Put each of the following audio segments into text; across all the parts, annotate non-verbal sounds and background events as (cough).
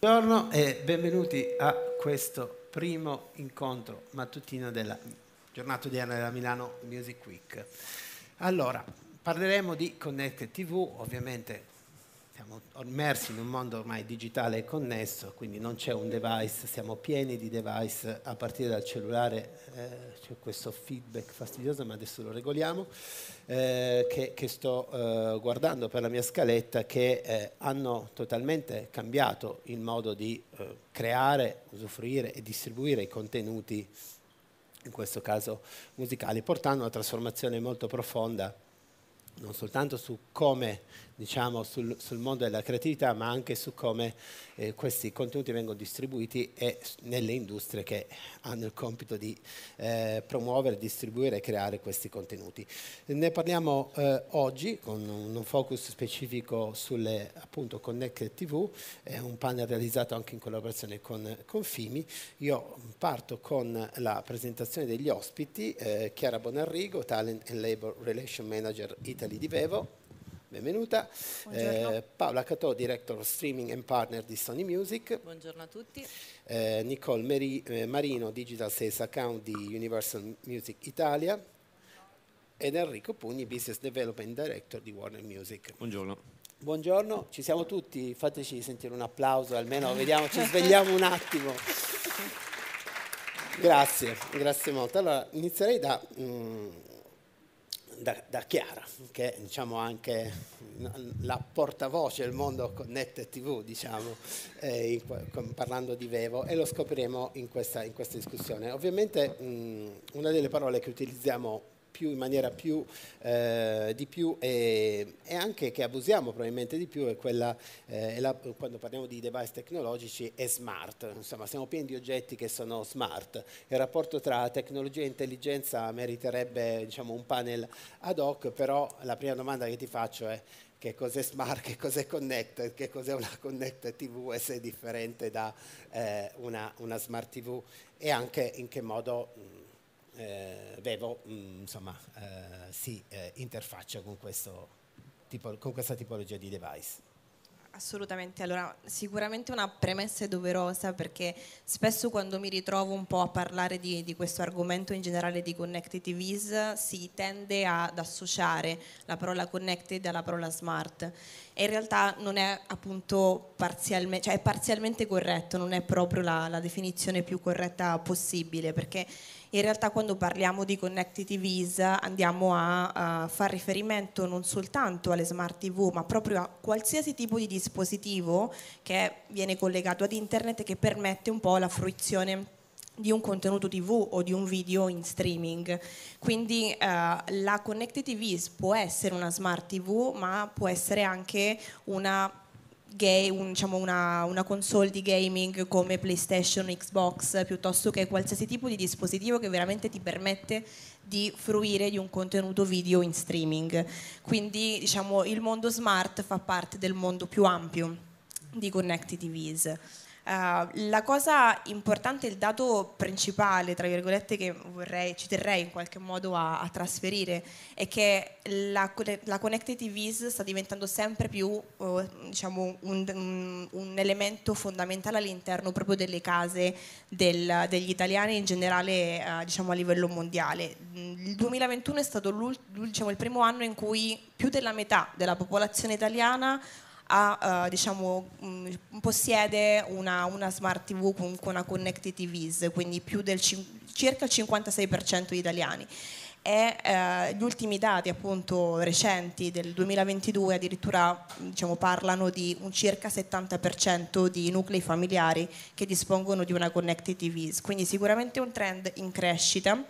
Buongiorno e benvenuti a questo primo incontro mattutino della giornata odierna della Milano Music Week. Allora, parleremo di Connected TV, ovviamente siamo immersi in un mondo ormai digitale e connesso, quindi non c'è un device, siamo pieni di device a partire dal cellulare, eh, c'è questo feedback fastidioso, ma adesso lo regoliamo, eh, che, che, sto eh, guardando per la mia scaletta, che eh, hanno totalmente cambiato il modo di eh, creare, usufruire e distribuire i contenuti, in questo caso musicali, portando a una trasformazione molto profonda non soltanto su come diciamo, sul, sul, mondo della creatività, ma anche su come eh, questi contenuti vengono distribuiti e nelle industrie che hanno il compito di eh, promuovere, distribuire e creare questi contenuti. Ne parliamo eh, oggi con un focus specifico sulle appunto Connected TV, è un panel realizzato anche in collaborazione con, con FIMI. Io parto con la presentazione degli ospiti, eh, Chiara Bonarrigo, Talent and Labor Relation Manager Italy di Vevo, benvenuta. Eh, Paola Catò, Director Streaming and Partner di Sony Music. Buongiorno a tutti. Eh, Nicole Meri, eh, Marino, Digital Sales Account di Universal Music Italia. Ed Enrico Pugni, Business Development Director di Warner Music. Buongiorno. Buongiorno, ci siamo tutti, fateci sentire un applauso, almeno vediamo, ci svegliamo un attimo. Grazie, grazie molto. Allora, inizierei da... Mm, da, da, Chiara, che è diciamo, anche la portavoce del mondo Connected TV, diciamo, eh, in, parlando di Vevo, e lo scopriremo in questa, in questa discussione. Ovviamente mh, una delle parole che utilizziamo più, in maniera più, eh, di più e, e, anche che abusiamo probabilmente di più è quella, eh, è la, quando parliamo di device tecnologici, è smart. Insomma, siamo pieni di oggetti che sono smart. Il rapporto tra tecnologia e intelligenza meriterebbe diciamo, un panel ad hoc, però la prima domanda che ti faccio è che cos'è smart, che cos'è connected, che cos'è una connected TV e se è differente da eh, una, una, smart TV e anche in che modo eh, Vevo mh, mm, insomma, eh, si eh, interfaccia con, tipo, con questa tipologia di device. Assolutamente, allora sicuramente una premessa è doverosa perché spesso quando mi ritrovo un po' a parlare di, di questo argomento in generale di connected TVs si tende ad associare la parola connected alla parola smart e in realtà non è appunto parzialmente, cioè è parzialmente corretto, non è proprio la, la definizione più corretta possibile perché in realtà quando parliamo di connected TVs andiamo a, a fare riferimento non soltanto alle smart TV, ma proprio a qualsiasi tipo di dispositivo che viene collegato ad internet e che permette un po' la fruizione di un contenuto TV o di un video in streaming. Quindi eh, la Connected TV può essere una smart TV, ma può essere anche una Gay, un, diciamo una, una, console di gaming come PlayStation, Xbox, piuttosto che qualsiasi tipo di dispositivo che veramente ti permette di fruire di un contenuto video in streaming. Quindi diciamo, il mondo smart fa parte del mondo più ampio di Connected TVs. Uh, la cosa importante, il dato principale, tra virgolette, che vorrei, ci terrei in qualche modo a, a trasferire è che la, la, Connected TVs sta diventando sempre più uh, diciamo, un, un, elemento fondamentale all'interno proprio delle case del, degli italiani in generale uh, diciamo, a livello mondiale. Il 2021 è stato diciamo, il primo anno in cui più della metà della popolazione italiana ha, uh, diciamo, mh, mm, possiede una, una, smart TV con una connected TVs, quindi più del circa il 56% di italiani. E eh, gli ultimi dati appunto recenti del 2022 addirittura diciamo, parlano di un circa 70% di nuclei familiari che dispongono di una connected TVs, quindi sicuramente un trend in crescita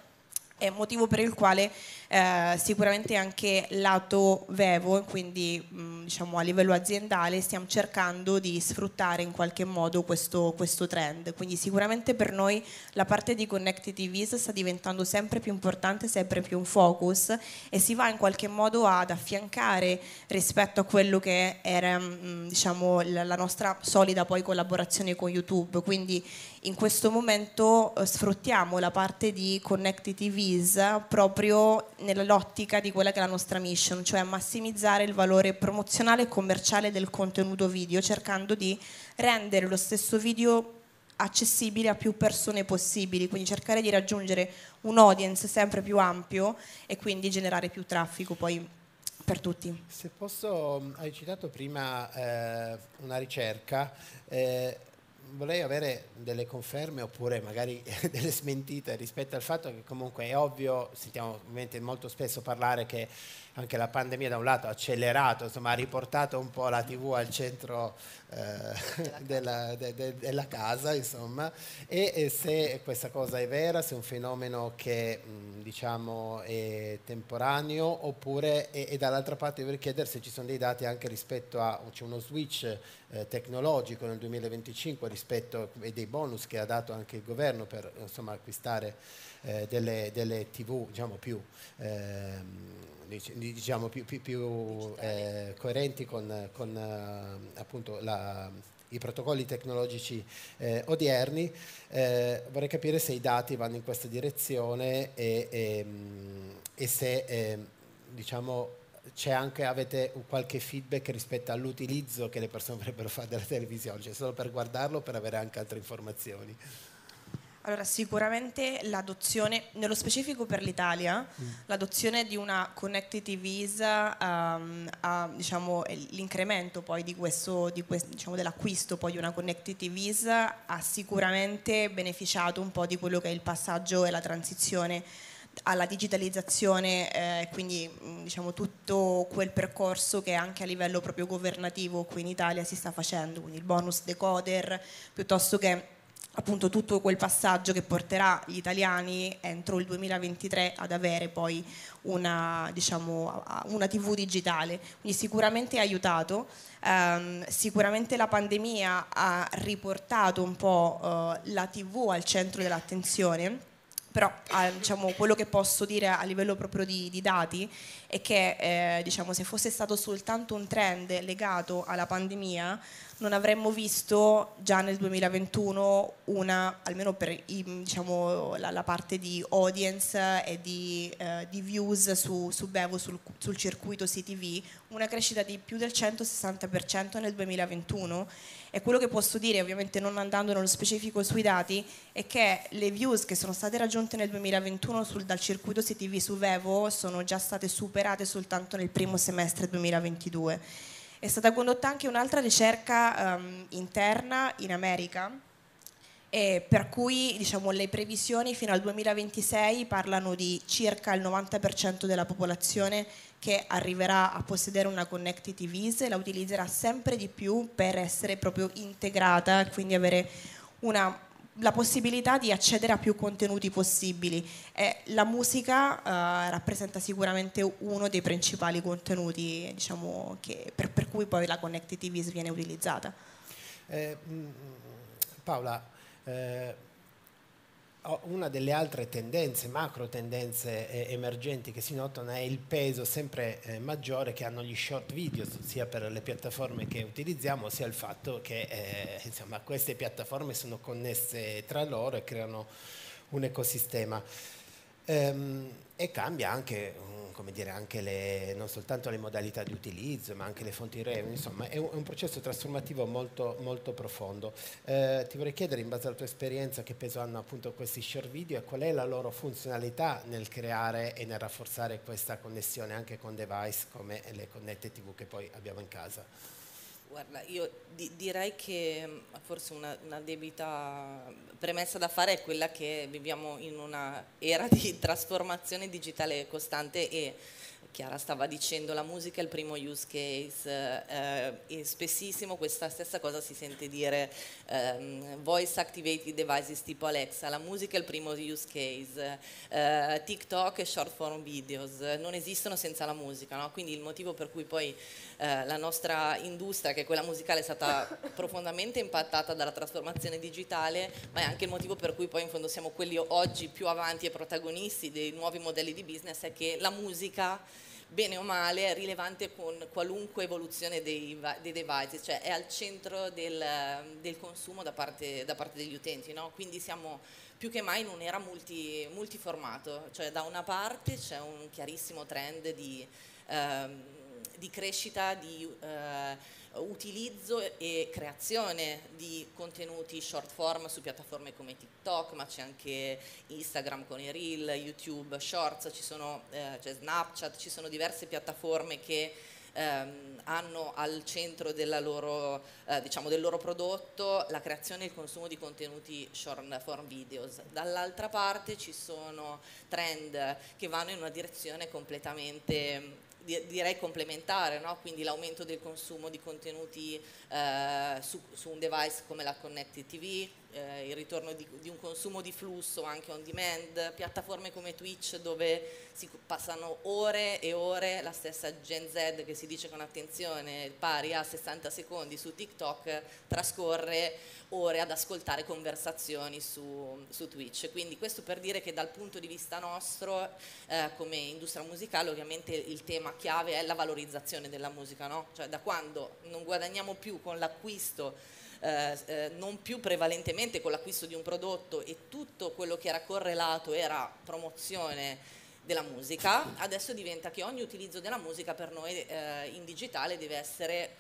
è motivo per il quale eh, sicuramente anche lato Vevo, quindi mh, diciamo a livello aziendale, stiamo cercando di sfruttare in qualche modo questo, questo, trend. Quindi sicuramente per noi la parte di Connected TVs sta diventando sempre più importante, sempre più un focus e si va in qualche modo ad affiancare rispetto a quello che era mh, diciamo, la, la nostra solida poi collaborazione con YouTube. Quindi in questo momento eh, sfruttiamo la parte di Connected TVs proprio nell'ottica di quella che è la nostra mission, cioè massimizzare il valore promozionale e commerciale del contenuto video, cercando di rendere lo stesso video accessibile a più persone possibili, quindi cercare di raggiungere un audience sempre più ampio e quindi generare più traffico poi per tutti. Se posso, hai citato prima eh, una ricerca. Eh, vorrei avere delle conferme oppure magari (laughs) delle smentite rispetto al fatto che comunque è ovvio, sentiamo ovviamente molto spesso parlare che anche la pandemia da un lato ha accelerato, insomma ha riportato un po' la tv al centro eh, della, de, de, della, casa, insomma, e, e, se questa cosa è vera, se è un fenomeno che mh, diciamo è temporaneo oppure, e, e, dall'altra parte vorrei chiedere se ci sono dei dati anche rispetto a, c'è uno switch eh, tecnologico nel 2025 rispetto ai dei bonus che ha dato anche il governo per insomma, acquistare eh, delle, delle, tv diciamo, più ehm, diciamo, più, più, più eh, coerenti con, con uh, appunto la, i protocolli tecnologici eh, odierni. Eh, vorrei capire se i dati vanno in questa direzione e, e, e se ehm, diciamo, c'è anche, avete qualche feedback rispetto all'utilizzo che le persone dovrebbero fare della televisione, cioè solo per guardarlo o per avere anche altre informazioni. Allora, sicuramente l'adozione, nello specifico per l'Italia, mm. l'adozione di una Connected TVs, um, a, diciamo, l'incremento poi di questo, di questo, diciamo, dell'acquisto poi di una Connected TVs ha sicuramente beneficiato un po' di quello che è il passaggio e la transizione alla digitalizzazione, eh, quindi mm, diciamo, tutto quel percorso che anche a livello proprio governativo qui in Italia si sta facendo, quindi il bonus decoder, piuttosto che appunto tutto quel passaggio che porterà gli italiani entro il 2023 ad avere poi una, diciamo, una TV digitale. Quindi sicuramente ha aiutato, um, sicuramente la pandemia ha riportato un po' uh, la TV al centro dell'attenzione però eh, diciamo, quello che posso dire a livello proprio di, di dati è che eh, diciamo, se fosse stato soltanto un trend legato alla pandemia non avremmo visto già nel 2021 una, almeno per diciamo, la, la, parte di audience e di, eh, di views su, su Bevo, sul, sul circuito CTV, una crescita di più del 160% nel 2021 e quello che posso dire, ovviamente non andando nello specifico sui dati, è che le views che sono state raggiunte nel 2021 sul, dal circuito CTV su Vevo sono già state superate soltanto nel primo semestre 2022. È stata condotta anche un'altra ricerca um, interna in America, per cui diciamo, le previsioni fino al 2026 parlano di circa il 90% della popolazione che arriverà a possedere una Connected TVs e la utilizzerà sempre di più per essere proprio integrata, quindi avere una, la possibilità di accedere a più contenuti possibili. E la musica uh, rappresenta sicuramente uno dei principali contenuti diciamo, che, per, per, cui poi la TVs viene utilizzata. Eh, mm, Paola, eh, una delle altre tendenze, macro tendenze eh, emergenti che si notano è il peso sempre eh, maggiore che hanno gli short video, sia per le piattaforme che utilizziamo, sia il fatto che eh, insomma, queste piattaforme sono connesse tra loro e creano un ecosistema. Ehm, e cambia anche come dire, anche le, non soltanto le modalità di utilizzo, ma anche le fonti revenue, insomma è un, è un processo trasformativo molto, molto profondo. Eh, ti vorrei chiedere, in base alla tua esperienza, che peso hanno appunto questi short video e qual è la loro funzionalità nel creare e nel rafforzare questa connessione anche con device come le connette TV che poi abbiamo in casa. Guarda, io di, direi che mm, forse una, una, debita premessa da fare è quella che viviamo in una era di (laughs) trasformazione digitale costante e Chiara stava dicendo la musica è il primo use case eh, e spessissimo questa stessa cosa si sente dire ehm, voice activated devices tipo Alexa, la musica è il primo use case, eh, TikTok e short form videos non esistono senza la musica, no? quindi il motivo per cui poi eh, la nostra industria, che è quella musicale, è stata (laughs) profondamente impattata dalla trasformazione digitale, ma è anche il motivo per cui poi in fondo siamo quelli oggi più avanti e protagonisti dei nuovi modelli di business, è che la musica bene o male è rilevante con qualunque evoluzione dei, dei devices, cioè è al centro del, del consumo da parte, da parte, degli utenti, no? quindi siamo più che mai in un'era multi, multiformato, cioè da una parte c'è un chiarissimo trend di... Ehm, di crescita, di eh, utilizzo e creazione di contenuti short form su piattaforme come TikTok, ma c'è anche Instagram con i reel, YouTube, Shorts, sono, eh, c'è Snapchat, ci sono diverse piattaforme che ehm, hanno al centro loro, eh, diciamo del loro prodotto la creazione e il consumo di contenuti short form videos. Dall'altra parte ci sono trend che vanno in una direzione completamente direi complementare, no? quindi l'aumento del consumo di contenuti eh, su, su, un device come la Connected TV, eh, il ritorno di, di, un consumo di flusso anche on demand, piattaforme come Twitch dove si passano ore e ore, la stessa Gen Z che si dice con attenzione pari a 60 secondi su TikTok trascorre ore ad ascoltare conversazioni su, su Twitch. Quindi questo per dire che dal punto di vista nostro eh, come industria musicale ovviamente il tema chiave è la valorizzazione della musica, no? cioè da quando non guadagniamo più con l'acquisto eh, eh, non più prevalentemente con l'acquisto di un prodotto e tutto quello che era correlato era promozione della musica, adesso diventa che ogni utilizzo della musica per noi eh, in digitale deve essere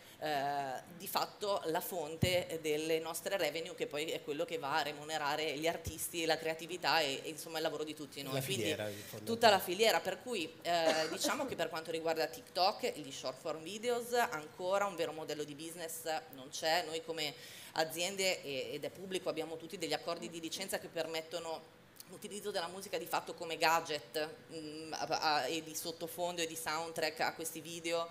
di fatto la fonte delle nostre revenue che poi è quello che va a remunerare gli artisti, la creatività e, e insomma il lavoro di tutti noi. La filiera, Quindi tutta la filiera, per cui eh, diciamo che per quanto riguarda TikTok, gli short form videos, ancora un vero modello di business non c'è, noi come aziende ed è pubblico abbiamo tutti degli accordi di licenza che permettono l'utilizzo della musica di fatto come gadget mh, mm, a, a, e di sottofondo e di soundtrack a questi video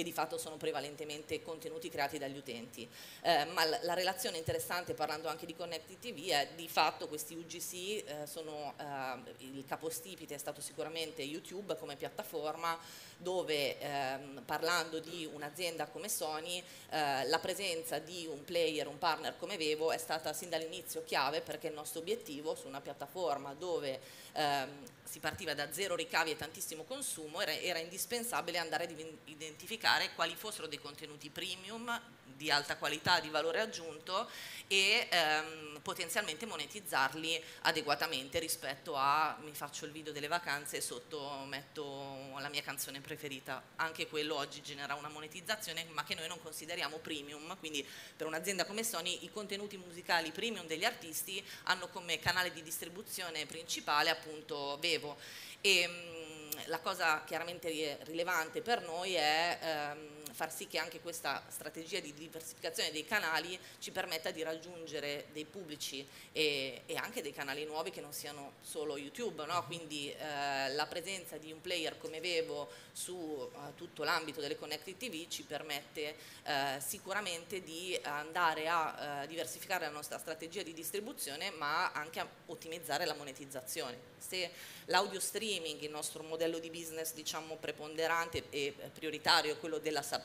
che di fatto sono prevalentemente contenuti creati dagli utenti. Eh, ma la, la, relazione interessante, parlando anche di Connected TV, è di fatto questi UGC eh, sono, eh, il capostipite è stato sicuramente YouTube come piattaforma, dove ehm, parlando di un'azienda come Sony, eh, la presenza di un player, un partner come Vevo è stata sin dall'inizio chiave perché il nostro obiettivo su una piattaforma dove ehm, si partiva da zero ricavi e tantissimo consumo, era, era indispensabile andare a identificare quali fossero dei contenuti premium di alta qualità, di valore aggiunto e ehm, potenzialmente monetizzarli adeguatamente rispetto a mi faccio il video delle vacanze e sotto metto la mia canzone preferita. Anche quello oggi genera una monetizzazione ma che noi non consideriamo premium, quindi per un'azienda come Sony i contenuti musicali premium degli artisti hanno come canale di distribuzione principale appunto Vevo. E, mh, la cosa chiaramente rilevante per noi è ehm, far sì che anche questa strategia di diversificazione dei canali ci permetta di raggiungere dei pubblici e, e anche dei canali nuovi che non siano solo YouTube, no? quindi eh, la presenza di un player come Vevo su uh, tutto l'ambito delle connected TV ci permette uh, sicuramente di andare a uh, diversificare la nostra strategia di distribuzione ma anche a ottimizzare la monetizzazione. Se l'audio streaming, il nostro modello di business diciamo preponderante e prioritario è quello della subscription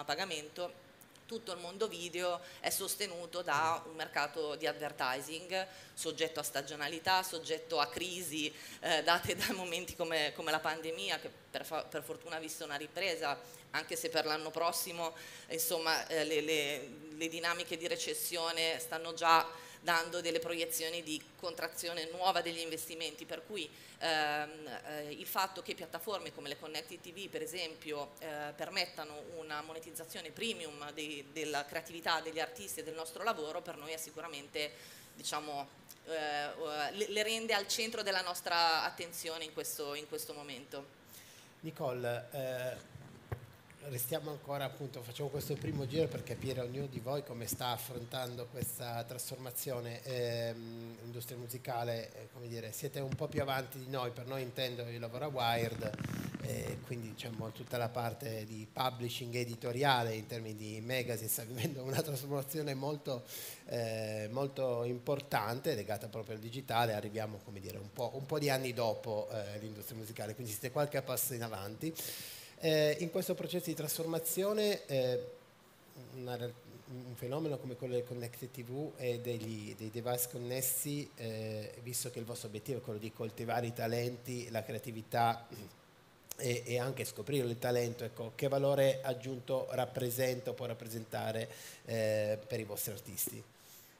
a pagamento, tutto il mondo video è sostenuto da un mercato di advertising soggetto a stagionalità, soggetto a crisi eh, date da momenti come, come, la pandemia che per, per, fortuna ha visto una ripresa, anche se per l'anno prossimo insomma, eh, le, le, le dinamiche di recessione stanno già dando delle proiezioni di contrazione nuova degli investimenti, per cui ehm, eh, il fatto che piattaforme come le Connected TV per esempio eh, permettano una monetizzazione premium dei, della creatività degli artisti e del nostro lavoro per noi è sicuramente diciamo, eh, le, le, rende al centro della nostra attenzione in questo, in questo momento. Nicole, eh, restiamo ancora appunto, facciamo questo primo giro per capire ognuno di voi come sta affrontando questa trasformazione ehm, industria musicale, eh, come dire, siete un po' più avanti di noi, per noi intendo io lavoro a Wired, eh, quindi diciamo tutta la parte di publishing editoriale in termini di magazine sta vivendo una trasformazione molto, eh, molto importante legata proprio al digitale, arriviamo come dire un po', un po di anni dopo eh, l'industria musicale, quindi siete qualche passo in avanti. Eh, in questo processo di trasformazione eh, una, un fenomeno come quello del Connected TV e degli, dei device connessi, eh, visto che il vostro obiettivo è quello di coltivare i talenti, la creatività (clears throat) e, e anche scoprire il talento, ecco, che valore aggiunto rappresenta o può rappresentare eh, per i vostri artisti?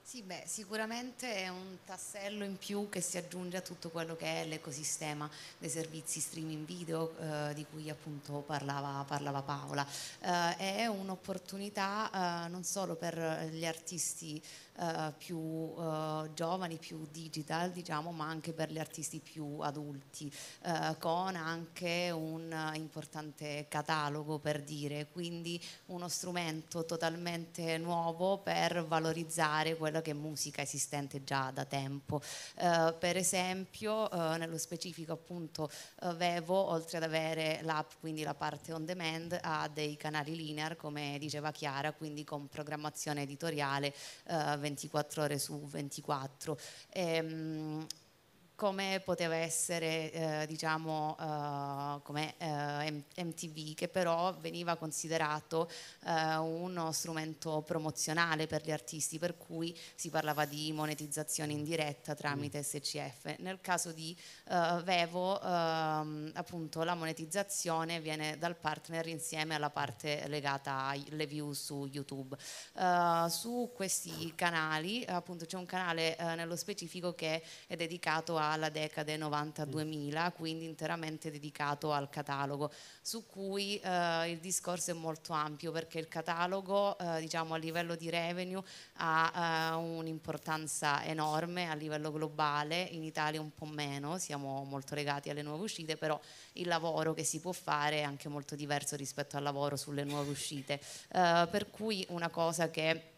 Sì, beh, sicuramente è un tassello in più che si aggiunge a tutto quello che è l'ecosistema dei servizi streaming video eh, di cui appunto parlava, parlava Paola. Eh, è un'opportunità eh, non solo per gli artisti eh, più uh, giovani, più digital, diciamo, ma anche per gli artisti più adulti, uh, con anche un importante catalogo per dire, quindi uno strumento totalmente nuovo per valorizzare quella che è musica esistente già da tempo. per esempio, nello specifico appunto Vevo, oltre ad avere l'app, quindi la parte on demand, ha dei canali linear, come diceva Chiara, quindi con programmazione editoriale 24 ore su 24. Ehm, come poteva essere eh, diciamo uh, come eh, MTV che però veniva considerato uh, uno strumento promozionale per gli artisti per cui si parlava di monetizzazione in diretta tramite mm. SCF nel caso di Vevo ehm, appunto la monetizzazione viene dal partner insieme alla parte legata alle view su YouTube su questi canali appunto c'è un canale nello specifico che è dedicato a alla decade 90-2000, quindi interamente dedicato al catalogo, su cui eh, il discorso è molto ampio perché il catalogo eh, diciamo, a livello di revenue ha eh, un'importanza enorme a livello globale, in Italia un po' meno, siamo molto legati alle nuove uscite, però il lavoro che si può fare è anche molto diverso rispetto al lavoro sulle nuove uscite, eh, per cui una cosa che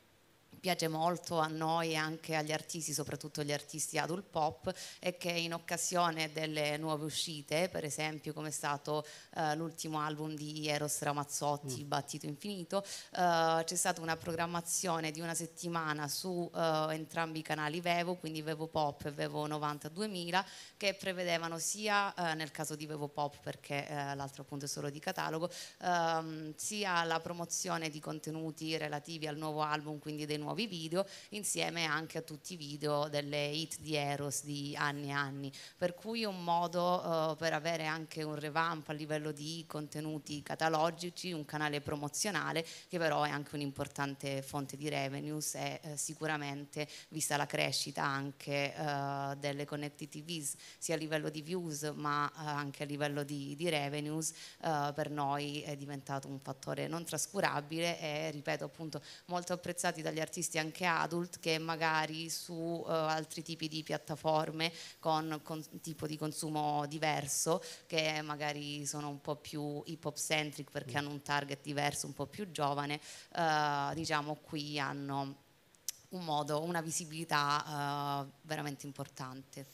piace molto a noi e anche agli artisti, soprattutto gli artisti adult pop, è che in occasione delle nuove uscite, per esempio come è stato uh, l'ultimo album di Eros Ramazzotti, mm. Battito Infinito, uh, c'è stata una programmazione di una settimana su uh, entrambi i canali Vevo, quindi Vevo Pop e Vevo 90-2000, che prevedevano sia nel caso di Vevo Pop, perché l'altro appunto è solo di catalogo, ehm, sia la promozione di contenuti relativi al nuovo album, quindi dei nuovi nuovi video insieme anche a tutti i video delle hit di Eros di anni e anni. Per cui un modo uh, per avere anche un revamp a livello di contenuti catalogici un canale promozionale che però è anche un'importante fonte di revenues e uh, sicuramente vista la crescita anche uh, delle connected TVs sia a livello di views ma anche a livello di, di revenues per noi è diventato un fattore non trascurabile e ripeto appunto molto apprezzati dagli artisti artisti anche adult che magari su uh, altri tipi di piattaforme con, con tipo di consumo diverso che magari sono un po' più hip hop centric perché mm. hanno un target diverso, un po' più giovane, uh, diciamo qui hanno un modo, una visibilità uh, veramente importante.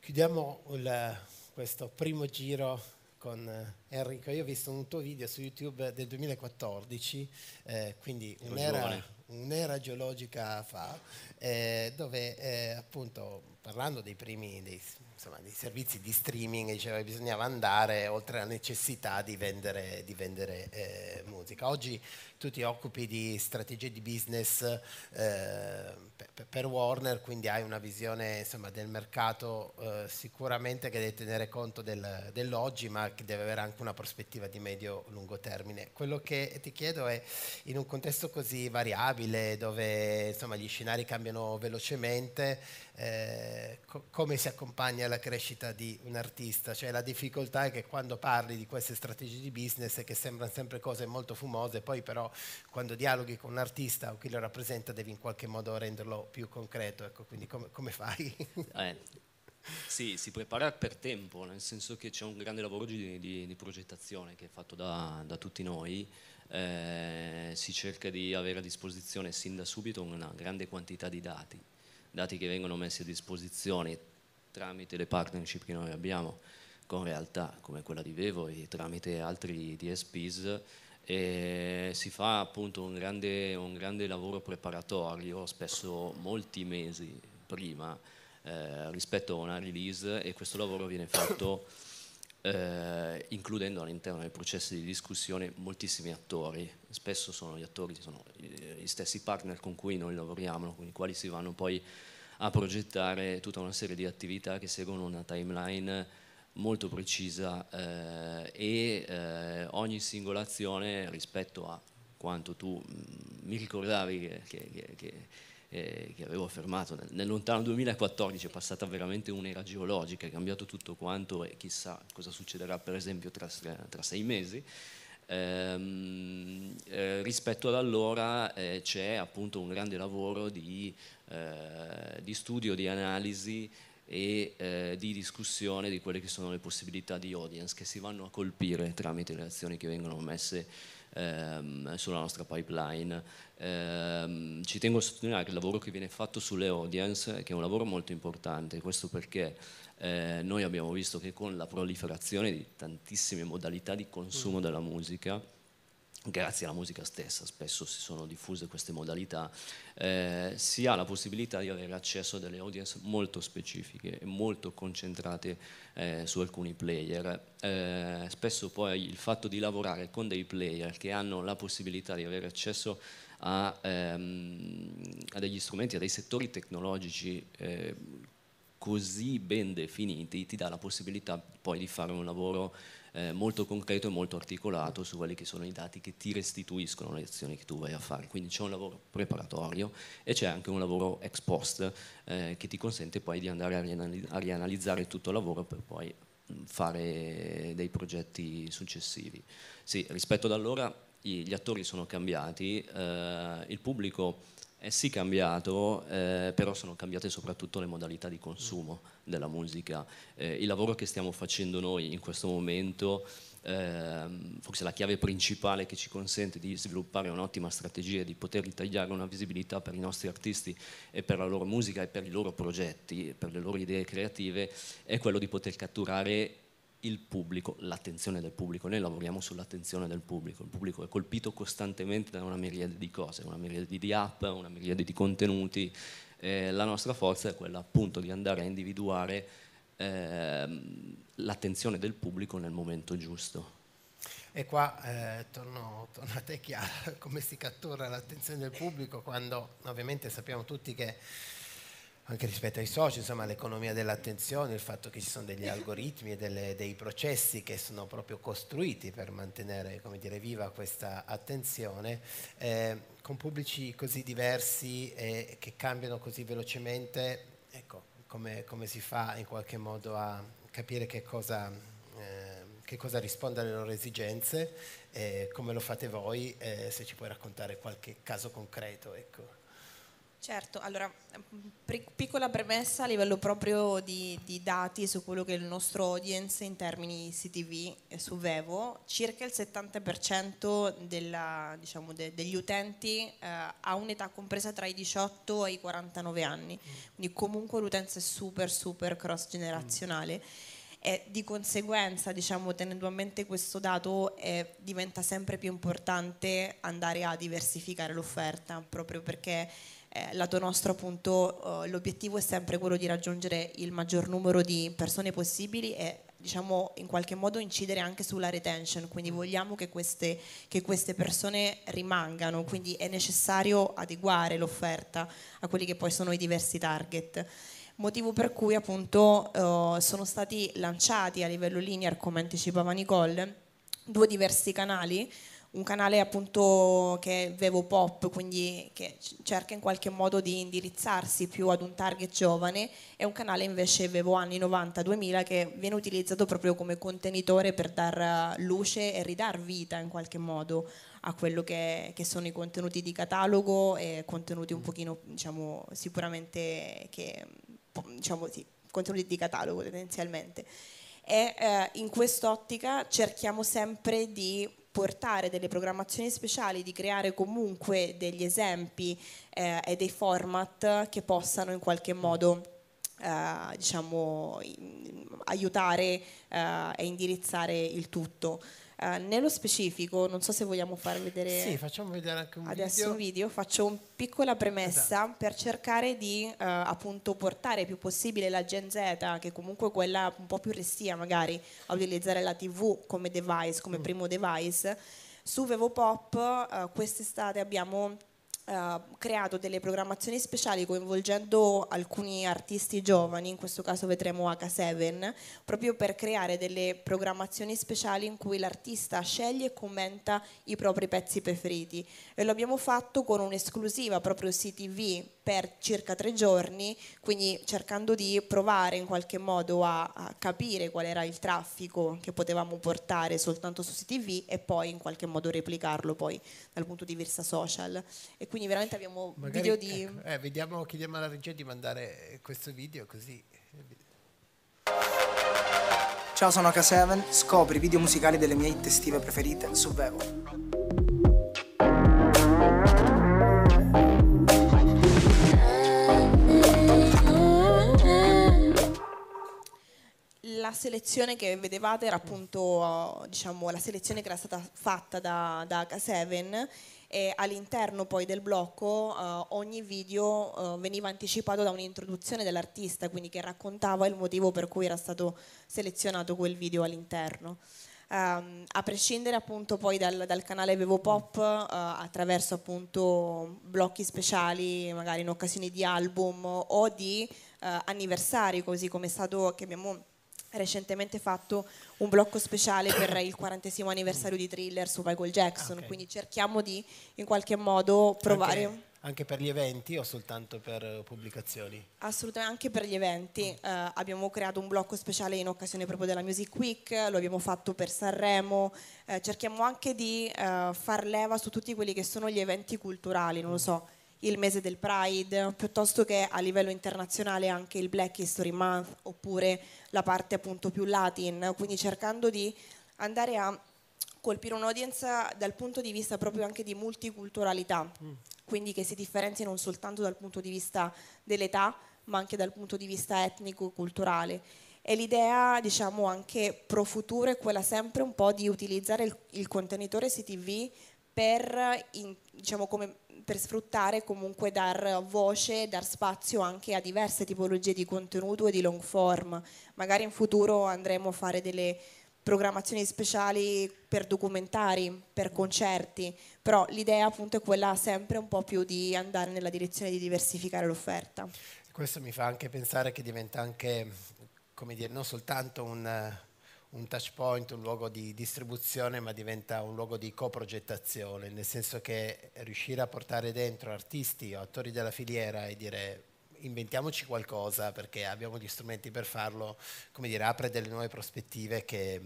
Chiudiamo il, questo primo giro con Enrico. Io ho visto un tuo video su YouTube del 2014, eh, quindi un'era, un'era geologica fa, eh, dove eh, appunto parlando dei primi dei, insomma, dei, servizi di streaming diceva che bisognava andare oltre alla necessità di vendere, di vendere eh, musica. Oggi tu ti occupi di strategie di business eh, per, per, Warner, quindi hai una visione insomma, del mercato eh, sicuramente che deve tenere conto del, dell'oggi, ma che deve avere anche una prospettiva di medio-lungo termine. Quello che ti chiedo è, in un contesto così variabile, dove insomma, gli scenari cambiano velocemente, eh, co- come si accompagna alla crescita di un artista? Cioè la difficoltà è che quando parli di queste strategie di business che sembrano sempre cose molto fumose, poi però quando dialoghi con un artista o chi lo rappresenta devi in qualche modo renderlo più concreto, ecco, quindi come, come fai? (laughs) Eh, sì, si prepara per tempo, nel senso che c'è un grande lavoro di, di, di progettazione che è fatto da, da tutti noi, eh, si cerca di avere a disposizione sin da subito una grande quantità di dati, dati che vengono messi a disposizione tramite le partnership che noi abbiamo con realtà come quella di Vevo e tramite altri DSPs e si fa appunto un grande, un grande lavoro preparatorio, spesso molti mesi prima eh, rispetto a una release e questo lavoro viene fatto (coughs) eh, includendo all'interno dei processi di discussione moltissimi attori, spesso sono gli attori, sono gli stessi partner con cui noi lavoriamo, con i quali si vanno poi a progettare tutta una serie di attività che seguono una timeline molto precisa eh, e eh, ogni singola azione rispetto a quanto tu mh, mm, mi ricordavi che, che, che, eh, che avevo affermato nel, nel, lontano 2014 è passata veramente un'era geologica, è cambiato tutto quanto e chissà cosa succederà per esempio tra, tra sei mesi. Ehm, eh, rispetto ad allora eh, c'è appunto un grande lavoro di, eh, di studio, di analisi e eh, di discussione di quelle che sono le possibilità di audience che si vanno a colpire tramite le azioni che vengono messe ehm, sulla nostra pipeline. Ehm, ci tengo a sottolineare il lavoro che viene fatto sulle audience, che è un lavoro molto importante, questo perché eh, noi abbiamo visto che con la proliferazione di tantissime modalità di consumo mm. della musica, grazie alla musica stessa, spesso si sono diffuse queste modalità, eh, si ha la possibilità di avere accesso a delle audience molto specifiche e molto concentrate eh, su alcuni player. Eh, spesso poi il fatto di lavorare con dei player che hanno la possibilità di avere accesso a, ehm, a degli strumenti, a dei settori tecnologici eh, così ben definiti, ti dà la possibilità poi di fare un lavoro eh, molto concreto e molto articolato su quelli che sono i dati che ti restituiscono le azioni che tu vai a fare. Quindi c'è un lavoro preparatorio e c'è anche un lavoro ex post eh, che ti consente poi di andare a, rianalizz- a rianalizzare tutto il lavoro per poi fare dei progetti successivi. Sì, rispetto ad allora gli attori sono cambiati, eh, il pubblico è sì cambiato, eh, però sono cambiate soprattutto le modalità di consumo della musica. Eh, il lavoro che stiamo facendo noi in questo momento, eh, forse la chiave principale che ci consente di sviluppare un'ottima strategia e di poter ritagliare una visibilità per i nostri artisti e per la loro musica e per i loro progetti, per le loro idee creative, è quello di poter catturare il pubblico, l'attenzione del pubblico. Noi lavoriamo sull'attenzione del pubblico. Il pubblico è colpito costantemente da una miriade di cose, una miriade di app, una miriade di contenuti. Eh, la nostra forza è quella appunto di andare a individuare eh, l'attenzione del pubblico nel momento giusto. E qua eh, torno, torno, a te Chiara, (laughs) come si cattura l'attenzione del pubblico quando ovviamente sappiamo tutti che anche rispetto ai social, insomma l'economia dell'attenzione, il fatto che ci sono degli algoritmi e delle, dei processi che sono proprio costruiti per mantenere dire, viva questa attenzione, eh, con pubblici così diversi e che cambiano così velocemente, ecco, come, come, si fa in qualche modo a capire che cosa, eh, che cosa risponde alle loro esigenze, eh, come lo fate voi, eh, se ci puoi raccontare qualche caso concreto. Ecco. Certo, allora, piccola premessa a livello proprio di, di, dati su quello che è il nostro audience in termini CTV e su Vevo, circa il 70% della, diciamo, de, degli utenti eh, ha un'età compresa tra i 18 e i 49 anni, quindi comunque l'utenza è super super cross generazionale. Mm. E di conseguenza, diciamo, tenendo a mente questo dato, eh, diventa sempre più importante andare a diversificare l'offerta, proprio perché eh, lato nostro appunto eh, l'obiettivo è sempre quello di raggiungere il maggior numero di persone possibili e diciamo in qualche modo incidere anche sulla retention, quindi vogliamo che queste, che queste persone rimangano, quindi è necessario adeguare l'offerta a quelli che poi sono i diversi target. Motivo per cui appunto uh, sono stati lanciati a livello linear, come anticipava Nicole, due diversi canali, un canale appunto che è Vevo Pop, quindi che cerca in qualche modo di indirizzarsi più ad un target giovane, e un canale invece Vevo anni 90-2000 che viene utilizzato proprio come contenitore per dar luce e ridar vita in qualche modo a quello che, che sono i contenuti di catalogo e contenuti un pochino diciamo sicuramente che diciamo sì, contenuti di catalogo tendenzialmente. E eh, in quest'ottica cerchiamo sempre di portare delle programmazioni speciali, di creare comunque degli esempi eh, e dei format che possano in qualche modo eh, diciamo, aiutare eh, e indirizzare il tutto. Uh, nello specifico, non so se vogliamo far vedere, sì, facciamo vedere anche un adesso video. un video, faccio una piccola premessa esatto. per cercare di uh, appunto portare il più possibile la Gen Z, che comunque quella un po' più restia magari a utilizzare la TV come device, come mm. primo device. Su Vevopop uh, quest'estate abbiamo Uh, creato delle programmazioni speciali coinvolgendo alcuni artisti giovani, in questo caso vedremo H7, proprio per creare delle programmazioni speciali in cui l'artista sceglie e commenta i propri pezzi preferiti. E lo abbiamo fatto con un'esclusiva proprio CTV per circa tre giorni, quindi cercando di provare in qualche modo a, a, capire qual era il traffico che potevamo portare soltanto su CTV e poi in qualche modo replicarlo poi dal punto di vista social. E quindi veramente abbiamo Magari, video di... Ecco, eh, vediamo, chiediamo alla regia di mandare questo video così... Ciao, sono H7, scopri i video musicali delle mie hit estive preferite su Vevo. La selezione che vedevate era appunto diciamo, la selezione che era stata fatta da, da H7 e all'interno poi del blocco uh, ogni video uh, veniva anticipato da un'introduzione dell'artista, quindi che raccontava il motivo per cui era stato selezionato quel video all'interno. Um, a prescindere appunto poi dal, dal canale Vevo Pop uh, attraverso appunto blocchi speciali magari in occasione di album o di anniversari così come è stato che abbiamo recentemente fatto un blocco speciale per il quarantesimo anniversario di Thriller su Michael Jackson, okay. quindi cerchiamo di in qualche modo provare... Anche, anche, per gli eventi o soltanto per pubblicazioni? Assolutamente anche per gli eventi. Mm. Uh, abbiamo creato un blocco speciale in occasione proprio della Music Week, lo abbiamo fatto per Sanremo, uh, cerchiamo anche di uh, far leva su tutti quelli che sono gli eventi culturali, non lo so il mese del Pride, piuttosto che a livello internazionale anche il Black History Month oppure la parte appunto più latin, quindi cercando di andare a colpire un'audience dal punto di vista proprio anche di multiculturalità, mm. quindi che si differenzia non soltanto dal punto di vista dell'età, ma anche dal punto di vista etnico-culturale. E l'idea, diciamo, anche pro futuro è quella sempre un po' di utilizzare il, il contenitore CTV per, in, diciamo, come per sfruttare comunque dar voce, dar spazio anche a diverse tipologie di contenuto e di long form. Magari in futuro andremo a fare delle programmazioni speciali per documentari, per concerti, però l'idea appunto è quella sempre un po' più di andare nella direzione di diversificare l'offerta. Questo mi fa anche pensare che diventa anche, come dire, non soltanto un un touch point, un luogo di distribuzione, ma diventa un luogo di coprogettazione, nel senso che riuscire a portare dentro artisti o attori della filiera e dire inventiamoci qualcosa perché abbiamo gli strumenti per farlo, come dire, apre delle nuove prospettive che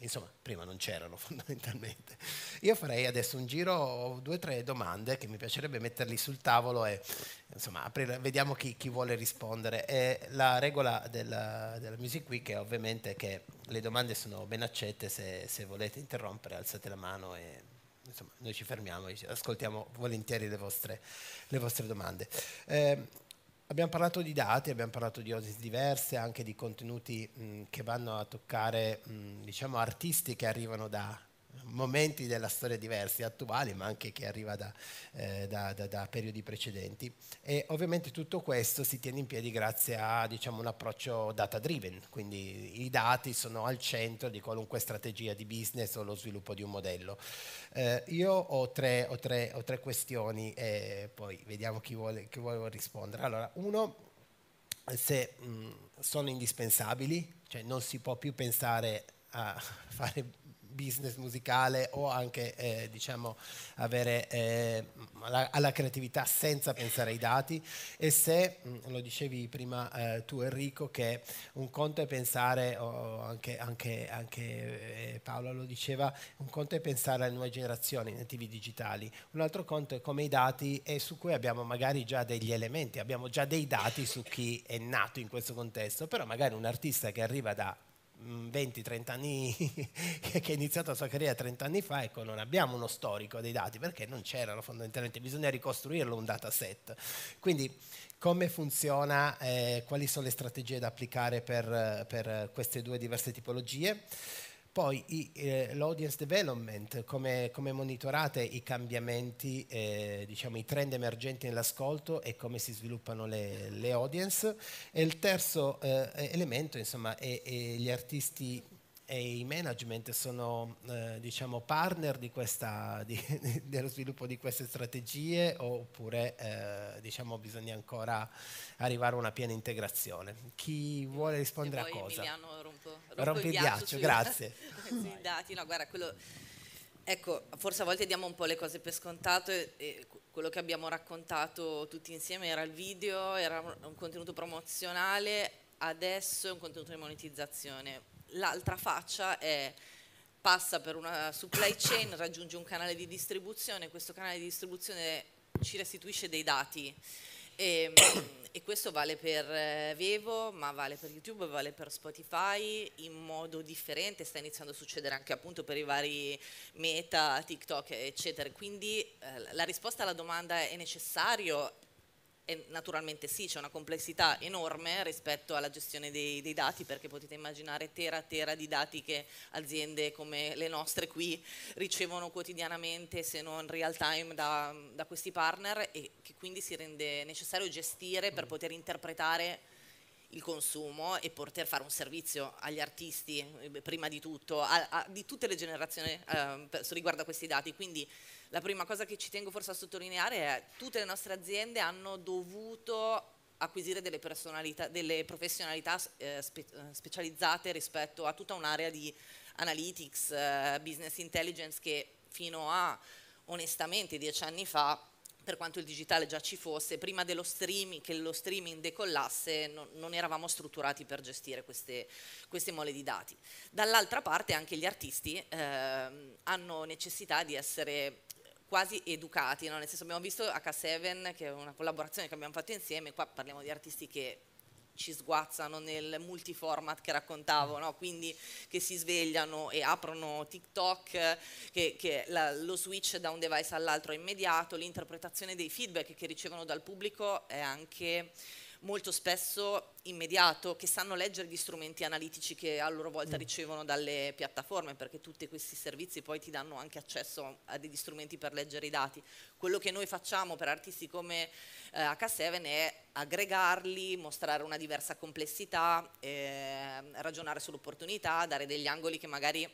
insomma prima non c'erano (laughs) fondamentalmente. Io farei adesso un giro, due o tre domande che mi piacerebbe metterli sul tavolo e insomma aprire, vediamo chi, chi, vuole rispondere. E la regola della, della, Music Week è ovviamente che le domande sono ben accette, se, se volete interrompere alzate la mano e insomma noi ci fermiamo e ascoltiamo volentieri le vostre, le vostre domande. Eh, abbiamo parlato di dati, abbiamo parlato di audience diverse, anche di contenuti mh, che vanno a toccare mh, diciamo, artisti che arrivano da momenti della storia diversi, attuali, ma anche che arriva da, eh, da, da, da, periodi precedenti. E ovviamente tutto questo si tiene in piedi grazie a diciamo, un approccio data driven, quindi i dati sono al centro di qualunque strategia di business o lo sviluppo di un modello. Eh, io ho tre, ho, tre, ho tre, questioni e poi vediamo chi vuole, chi vuole rispondere. Allora, uno, se mh, sono indispensabili, cioè non si può più pensare a (laughs) fare business musicale o anche eh, diciamo avere eh, alla, alla, creatività senza pensare ai dati. E se mm, lo dicevi prima eh, tu Enrico che un conto è pensare o anche, anche, anche eh, Paolo lo diceva un conto è pensare alle nuove generazioni nativi digitali. Un altro conto è come i dati e su cui abbiamo magari già degli elementi. Abbiamo già dei dati su chi è nato in questo contesto però magari un artista che arriva da 20-30 anni (laughs) che ha iniziato la sua carriera 30 anni fa, ecco, non abbiamo uno storico dei dati perché non c'erano fondamentalmente, bisogna ricostruirlo un dataset. Quindi come funziona, eh, quali sono le strategie da applicare per, per queste due diverse tipologie? Poi i, eh, l'audience development, come, come, monitorate i cambiamenti, eh, diciamo i trend emergenti nell'ascolto e come si sviluppano le, le audience. E il terzo eh, elemento, insomma, è, è gli artisti e i management sono eh, diciamo partner di questa, di, (laughs) dello sviluppo di queste strategie oppure eh, diciamo bisogna ancora arrivare a una piena integrazione. Chi vuole rispondere a cosa? Emiliano rompo, rompo, rompo il ghiaccio, sui, grazie. (laughs) sui dati, no, guarda, quello, ecco, forse a volte diamo un po' le cose per scontato e, e quello che abbiamo raccontato tutti insieme era il video, era un contenuto promozionale, adesso è un contenuto di monetizzazione l'altra faccia è passa per una supply chain, (coughs) raggiunge un canale di distribuzione, questo canale di distribuzione ci restituisce dei dati. E, (coughs) e, questo vale per eh, Vevo, ma vale per YouTube, vale per Spotify in modo differente, sta iniziando a succedere anche appunto per i vari meta, TikTok, eccetera. Quindi eh, la risposta alla domanda è necessario e naturalmente sì, c'è una complessità enorme rispetto alla gestione dei, dei, dati, perché potete immaginare tera tera di dati che aziende come le nostre qui ricevono quotidianamente, se non real time, da, da questi partner e che quindi si rende necessario gestire per poter interpretare il consumo e poter fare un servizio agli artisti, eh, prima di tutto, a, a, di tutte le generazioni eh, riguardo a questi dati. Quindi la prima cosa che ci tengo forse a sottolineare è che tutte le nostre aziende hanno dovuto acquisire delle, delle professionalità eh, spe, eh, specializzate rispetto a tutta un'area di analytics, eh, business intelligence che fino a onestamente dieci anni fa per quanto il digitale già ci fosse, prima streaming, che lo streaming decollasse, non, non eravamo strutturati per gestire queste, queste, mole di dati. Dall'altra parte anche gli artisti eh, hanno necessità di essere quasi educati, no? nel senso abbiamo visto H7 che è una collaborazione che abbiamo fatto insieme, qua parliamo di artisti che ci sguazzano nel multiformat che raccontavo, no? quindi che si svegliano e aprono TikTok, che, che la, lo switch da un device all'altro è immediato, l'interpretazione dei feedback che ricevono dal pubblico è anche molto spesso immediato, che sanno leggere gli strumenti analitici che a loro volta mm. ricevono dalle piattaforme, perché tutti questi servizi poi ti danno anche accesso a degli strumenti per leggere i dati. Quello che noi facciamo per artisti come eh, H7 è aggregarli, mostrare una diversa complessità, eh, ragionare sull'opportunità, dare degli angoli che magari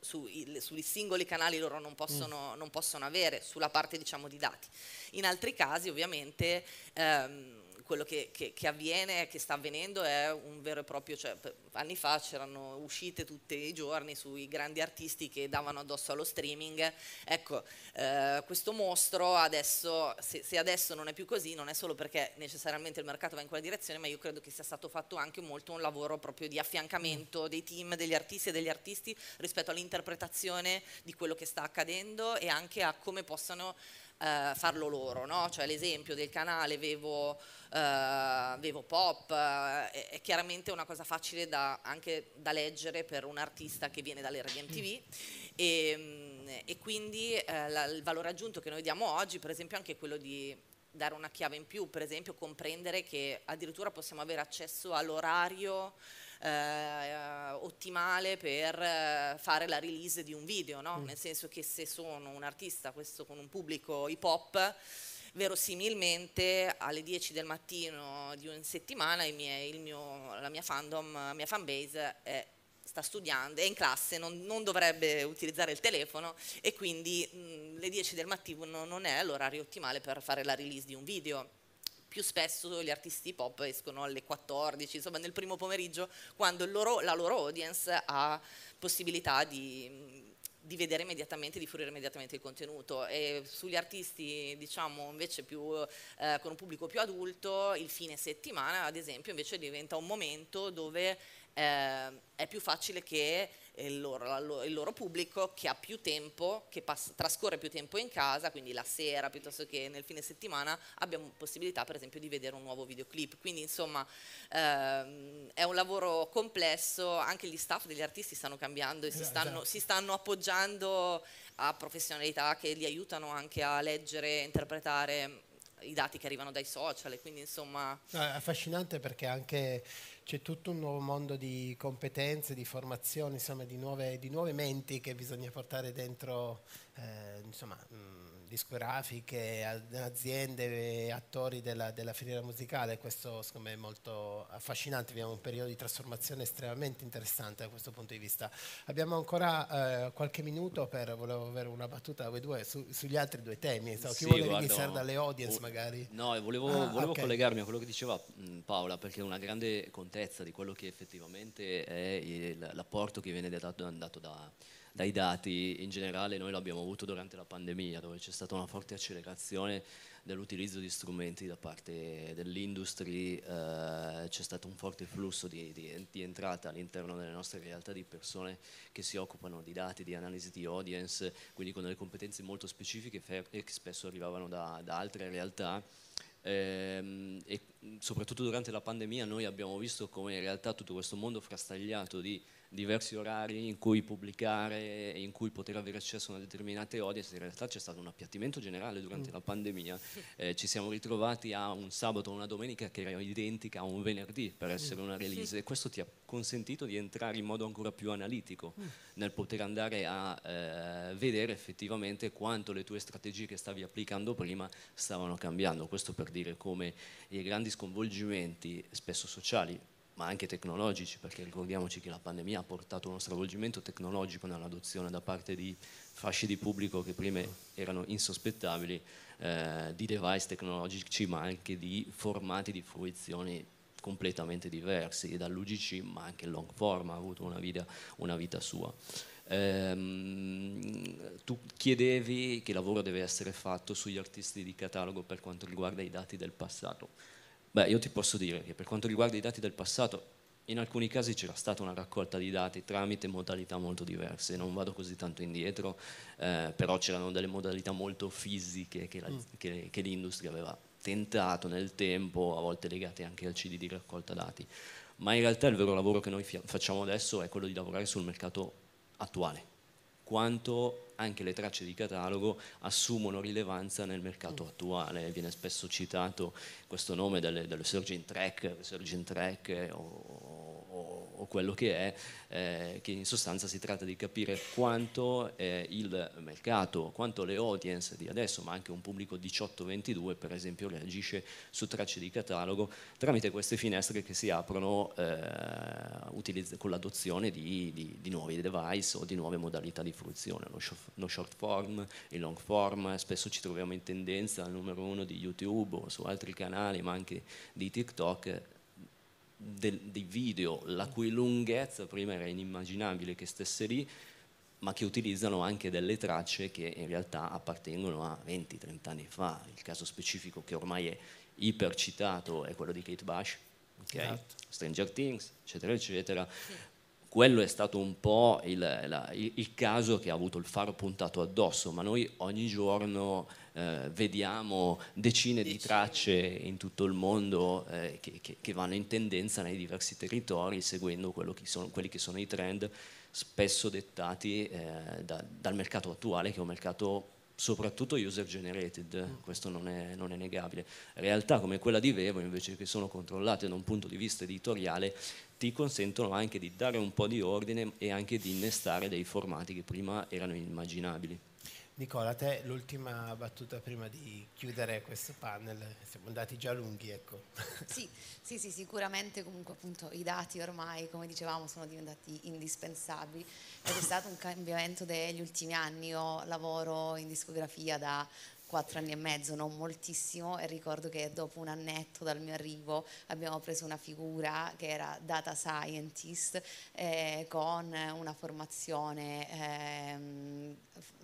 sui, sui, singoli canali loro non possono, mm. non possono, avere, sulla parte diciamo di dati. In altri casi ovviamente ehm, quello che, che, che, avviene, che sta avvenendo è un vero e proprio, cioè, anni fa c'erano uscite tutti i giorni sui grandi artisti che davano addosso allo streaming, ecco, eh, questo mostro adesso, se, se, adesso non è più così, non è solo perché necessariamente il mercato va in quella direzione, ma io credo che sia stato fatto anche molto un lavoro proprio di affiancamento dei team, degli artisti e degli artisti rispetto all'interpretazione di quello che sta accadendo e anche a come possano eh, farlo loro, no? cioè l'esempio del canale Vevo, eh, Vevo Pop eh, è, è, chiaramente una cosa facile da, anche da leggere per un artista che viene dalle radio MTV e, e quindi eh, la, il valore aggiunto che noi diamo oggi, per esempio anche quello di dare una chiave in più, per esempio comprendere che addirittura possiamo avere accesso all'orario eh, ottimale per eh, fare la release di un video, no? mm. nel senso che se sono un artista, questo con un pubblico hip hop, verosimilmente alle 10 del mattino di una settimana miei, mio, la mia fandom, la mia fanbase è sta studiando, è in classe, non, non, dovrebbe utilizzare il telefono e quindi mh, le 10 del mattino non è l'orario ottimale per fare la release di un video più spesso gli artisti pop escono alle 14, insomma nel primo pomeriggio, quando loro, la loro audience ha possibilità di, di vedere immediatamente, di fruire immediatamente il contenuto. E sugli artisti diciamo invece più eh, con un pubblico più adulto il fine settimana ad esempio invece diventa un momento dove eh, è più facile che il loro, il loro, pubblico che ha più tempo, che pass- trascorre più tempo in casa, quindi la sera piuttosto che nel fine settimana, abbiamo possibilità per esempio di vedere un nuovo videoclip. Quindi insomma ehm, è un lavoro complesso, anche gli staff degli artisti stanno cambiando e si esatto. stanno, si stanno appoggiando a professionalità che li aiutano anche a leggere, interpretare i dati che arrivano dai social e quindi insomma... è affascinante perché anche c'è tutto un nuovo mondo di competenze, di formazione, insomma di nuove, di nuove menti che bisogna portare dentro eh, insomma, mh, discografiche, aziende, attori della, della, filiera musicale. Questo secondo me è molto affascinante, abbiamo un periodo di trasformazione estremamente interessante da questo punto di vista. Abbiamo ancora eh, qualche minuto per, volevo avere una battuta voi due su, sugli altri due temi. So, chi sì, vuole guarda, iniziare dalle audience uh, magari? No, volevo, ah, volevo okay. collegarmi a quello che diceva mh, Paola, perché è una grande contezza di quello che effettivamente è il, l'apporto che viene dato, dato da dai dati in generale noi l'abbiamo avuto durante la pandemia dove c'è stata una forte accelerazione dell'utilizzo di strumenti da parte dell'industria, eh, c'è stato un forte flusso di, di, di, entrata all'interno delle nostre realtà di persone che si occupano di dati, di analisi di audience, quindi con delle competenze molto specifiche che spesso arrivavano da, da altre realtà. Ehm, e soprattutto durante la pandemia noi abbiamo visto come in realtà tutto questo mondo frastagliato di diversi orari in cui pubblicare e in cui poter avere accesso a una determinata audience, in realtà c'è stato un appiattimento generale durante mm. la pandemia, eh, ci siamo ritrovati a un sabato o una domenica che era identica a un venerdì per essere una release. E questo ti ha consentito di entrare in modo ancora più analitico mm. nel poter andare a eh, vedere effettivamente quanto le tue strategie che stavi applicando prima stavano cambiando, questo per dire come i grandi sconvolgimenti spesso sociali ma anche tecnologici, perché ricordiamoci che la pandemia ha portato uno stravolgimento tecnologico nell'adozione da parte di fasce di pubblico che prima erano insospettabili, eh, di device tecnologici, ma anche di formati di fruizione completamente diversi, dall'UGC ma anche il long form ha avuto una vita, una vita sua. Ehm, tu chiedevi che lavoro deve essere fatto sugli artisti di catalogo per quanto riguarda i dati del passato. Beh, io ti posso dire che per quanto riguarda i dati del passato, in alcuni casi c'era stata una raccolta di dati tramite modalità molto diverse, non vado così tanto indietro, eh, però c'erano delle modalità molto fisiche che, la, mm. che, che, l'industria aveva tentato nel tempo, a volte legate anche al CD di raccolta dati. Ma in realtà il vero lavoro che noi facciamo adesso è quello di lavorare sul mercato attuale, quanto anche le tracce di catalogo assumono rilevanza nel mercato attuale. Viene spesso citato questo nome delle, delle surging track, surging track o, o quello che è, eh, che in sostanza si tratta di capire quanto eh, il mercato, quanto le audience di adesso, ma anche un pubblico 18-22 per esempio, reagisce su tracce di catalogo tramite queste finestre che si aprono eh, con l'adozione di, di, di, nuovi device o di nuove modalità di fruizione, lo short, lo short form, il long form, spesso ci troviamo in tendenza al numero uno di YouTube o su altri canali, ma anche di TikTok dei video la cui lunghezza prima era inimmaginabile che stesse lì, ma che utilizzano anche delle tracce che in realtà appartengono a 20-30 anni fa. Il caso specifico che ormai è ipercitato è quello di Kate Bush, okay? esatto. Stranger Things, eccetera, eccetera. Sì quello è stato un po' il, la, il, il, caso che ha avuto il faro puntato addosso, ma noi ogni giorno eh, vediamo decine, di tracce in tutto il mondo eh, che, che, che, vanno in tendenza nei diversi territori seguendo che sono, quelli che sono i trend spesso dettati eh, da, dal mercato attuale che è un mercato soprattutto user generated, questo non è, non è, negabile. Realtà come quella di Vevo, invece che sono controllate da un punto di vista editoriale, ti consentono anche di dare un po' di ordine e anche di innestare dei formati che prima erano inimmaginabili. Nicola, a te l'ultima battuta prima di chiudere questo panel, siamo andati già lunghi, ecco. (laughs) Sì, sì, sì, sicuramente comunque appunto i dati ormai, come dicevamo, sono diventati indispensabili ed è stato un cambiamento degli ultimi anni. Io lavoro in discografia da quattro anni e mezzo, non moltissimo, e ricordo che dopo un annetto dal mio arrivo abbiamo preso una figura che era data scientist eh, con una formazione eh,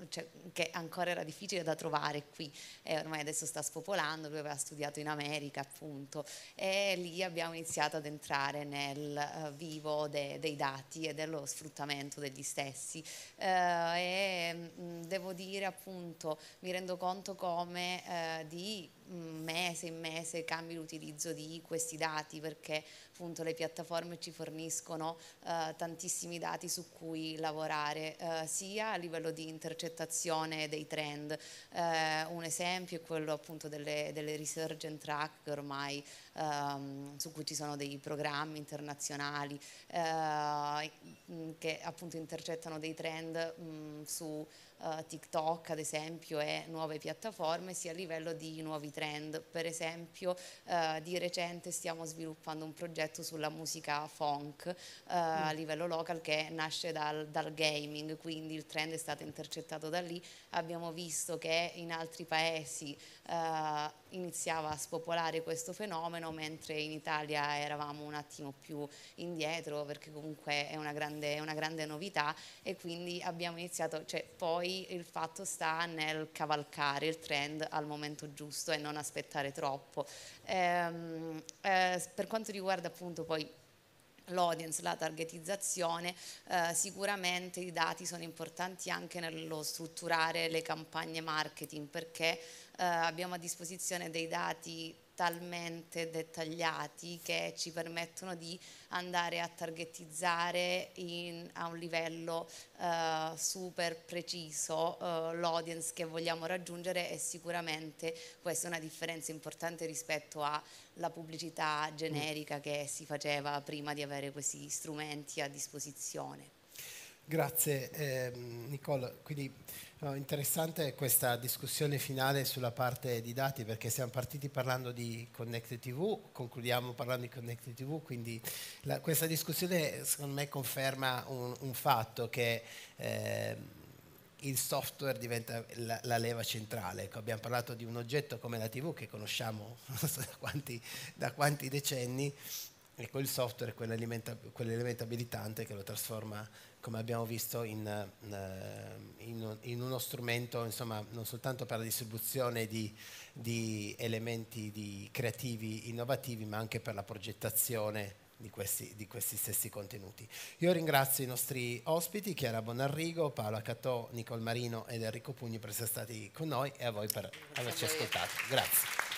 cioè, che ancora era difficile da trovare qui e ormai adesso sta spopolando, lui aveva studiato in America appunto e lì abbiamo iniziato ad entrare nel uh, vivo de, dei dati e dello sfruttamento degli stessi. Uh, e mm, devo dire appunto mi rendo conto come uh, di mese in mese cambi l'utilizzo di questi dati perché appunto le piattaforme ci forniscono eh, tantissimi dati su cui lavorare eh, sia a livello di intercettazione dei trend. Eh, un esempio è quello appunto delle, delle resurgent track ormai ehm, su cui ci sono dei programmi internazionali eh, che appunto intercettano dei trend mh, su uh, TikTok ad esempio e nuove piattaforme sia a livello di nuovi trend. Per esempio uh, di recente stiamo sviluppando un progetto sulla musica funk uh, mm. a livello local che nasce dal, dal, gaming, quindi il trend è stato intercettato da lì. Abbiamo visto che in altri paesi iniziava a spopolare questo fenomeno mentre in Italia eravamo un attimo più indietro perché comunque è una grande, una grande novità e quindi abbiamo iniziato, cioè poi il fatto sta nel cavalcare il trend al momento giusto e non aspettare troppo. Ehm, eh, per quanto riguarda appunto poi l'audience, la targetizzazione, eh, sicuramente i dati sono importanti anche nello strutturare le campagne marketing perché eh, abbiamo a disposizione dei dati talmente dettagliati che ci permettono di andare a targetizzare in, a un livello uh, super preciso uh, l'audience che vogliamo raggiungere e sicuramente questa è una differenza importante rispetto alla pubblicità generica che si faceva prima di avere questi strumenti a disposizione. Grazie eh, Nicola. Quindi no, interessante questa discussione finale sulla parte di dati perché siamo partiti parlando di Connected TV, concludiamo parlando di Connected TV, quindi la, questa discussione secondo me conferma un, un fatto che eh, il software diventa la, la leva centrale. Ecco, abbiamo parlato di un oggetto come la TV che conosciamo (laughs) so da, quanti, da quanti decenni Ecco, il software è quell'elemento abilitante che lo trasforma, come abbiamo visto, in, eh, in, in uno strumento insomma, non soltanto per la distribuzione di, di elementi di creativi innovativi, ma anche per la progettazione di questi, di questi, stessi contenuti. Io ringrazio i nostri ospiti, Chiara Bonarrigo, Paola Catò, Nicol Marino ed Enrico Pugni per essere stati con noi e a voi per averci ascoltato. Grazie.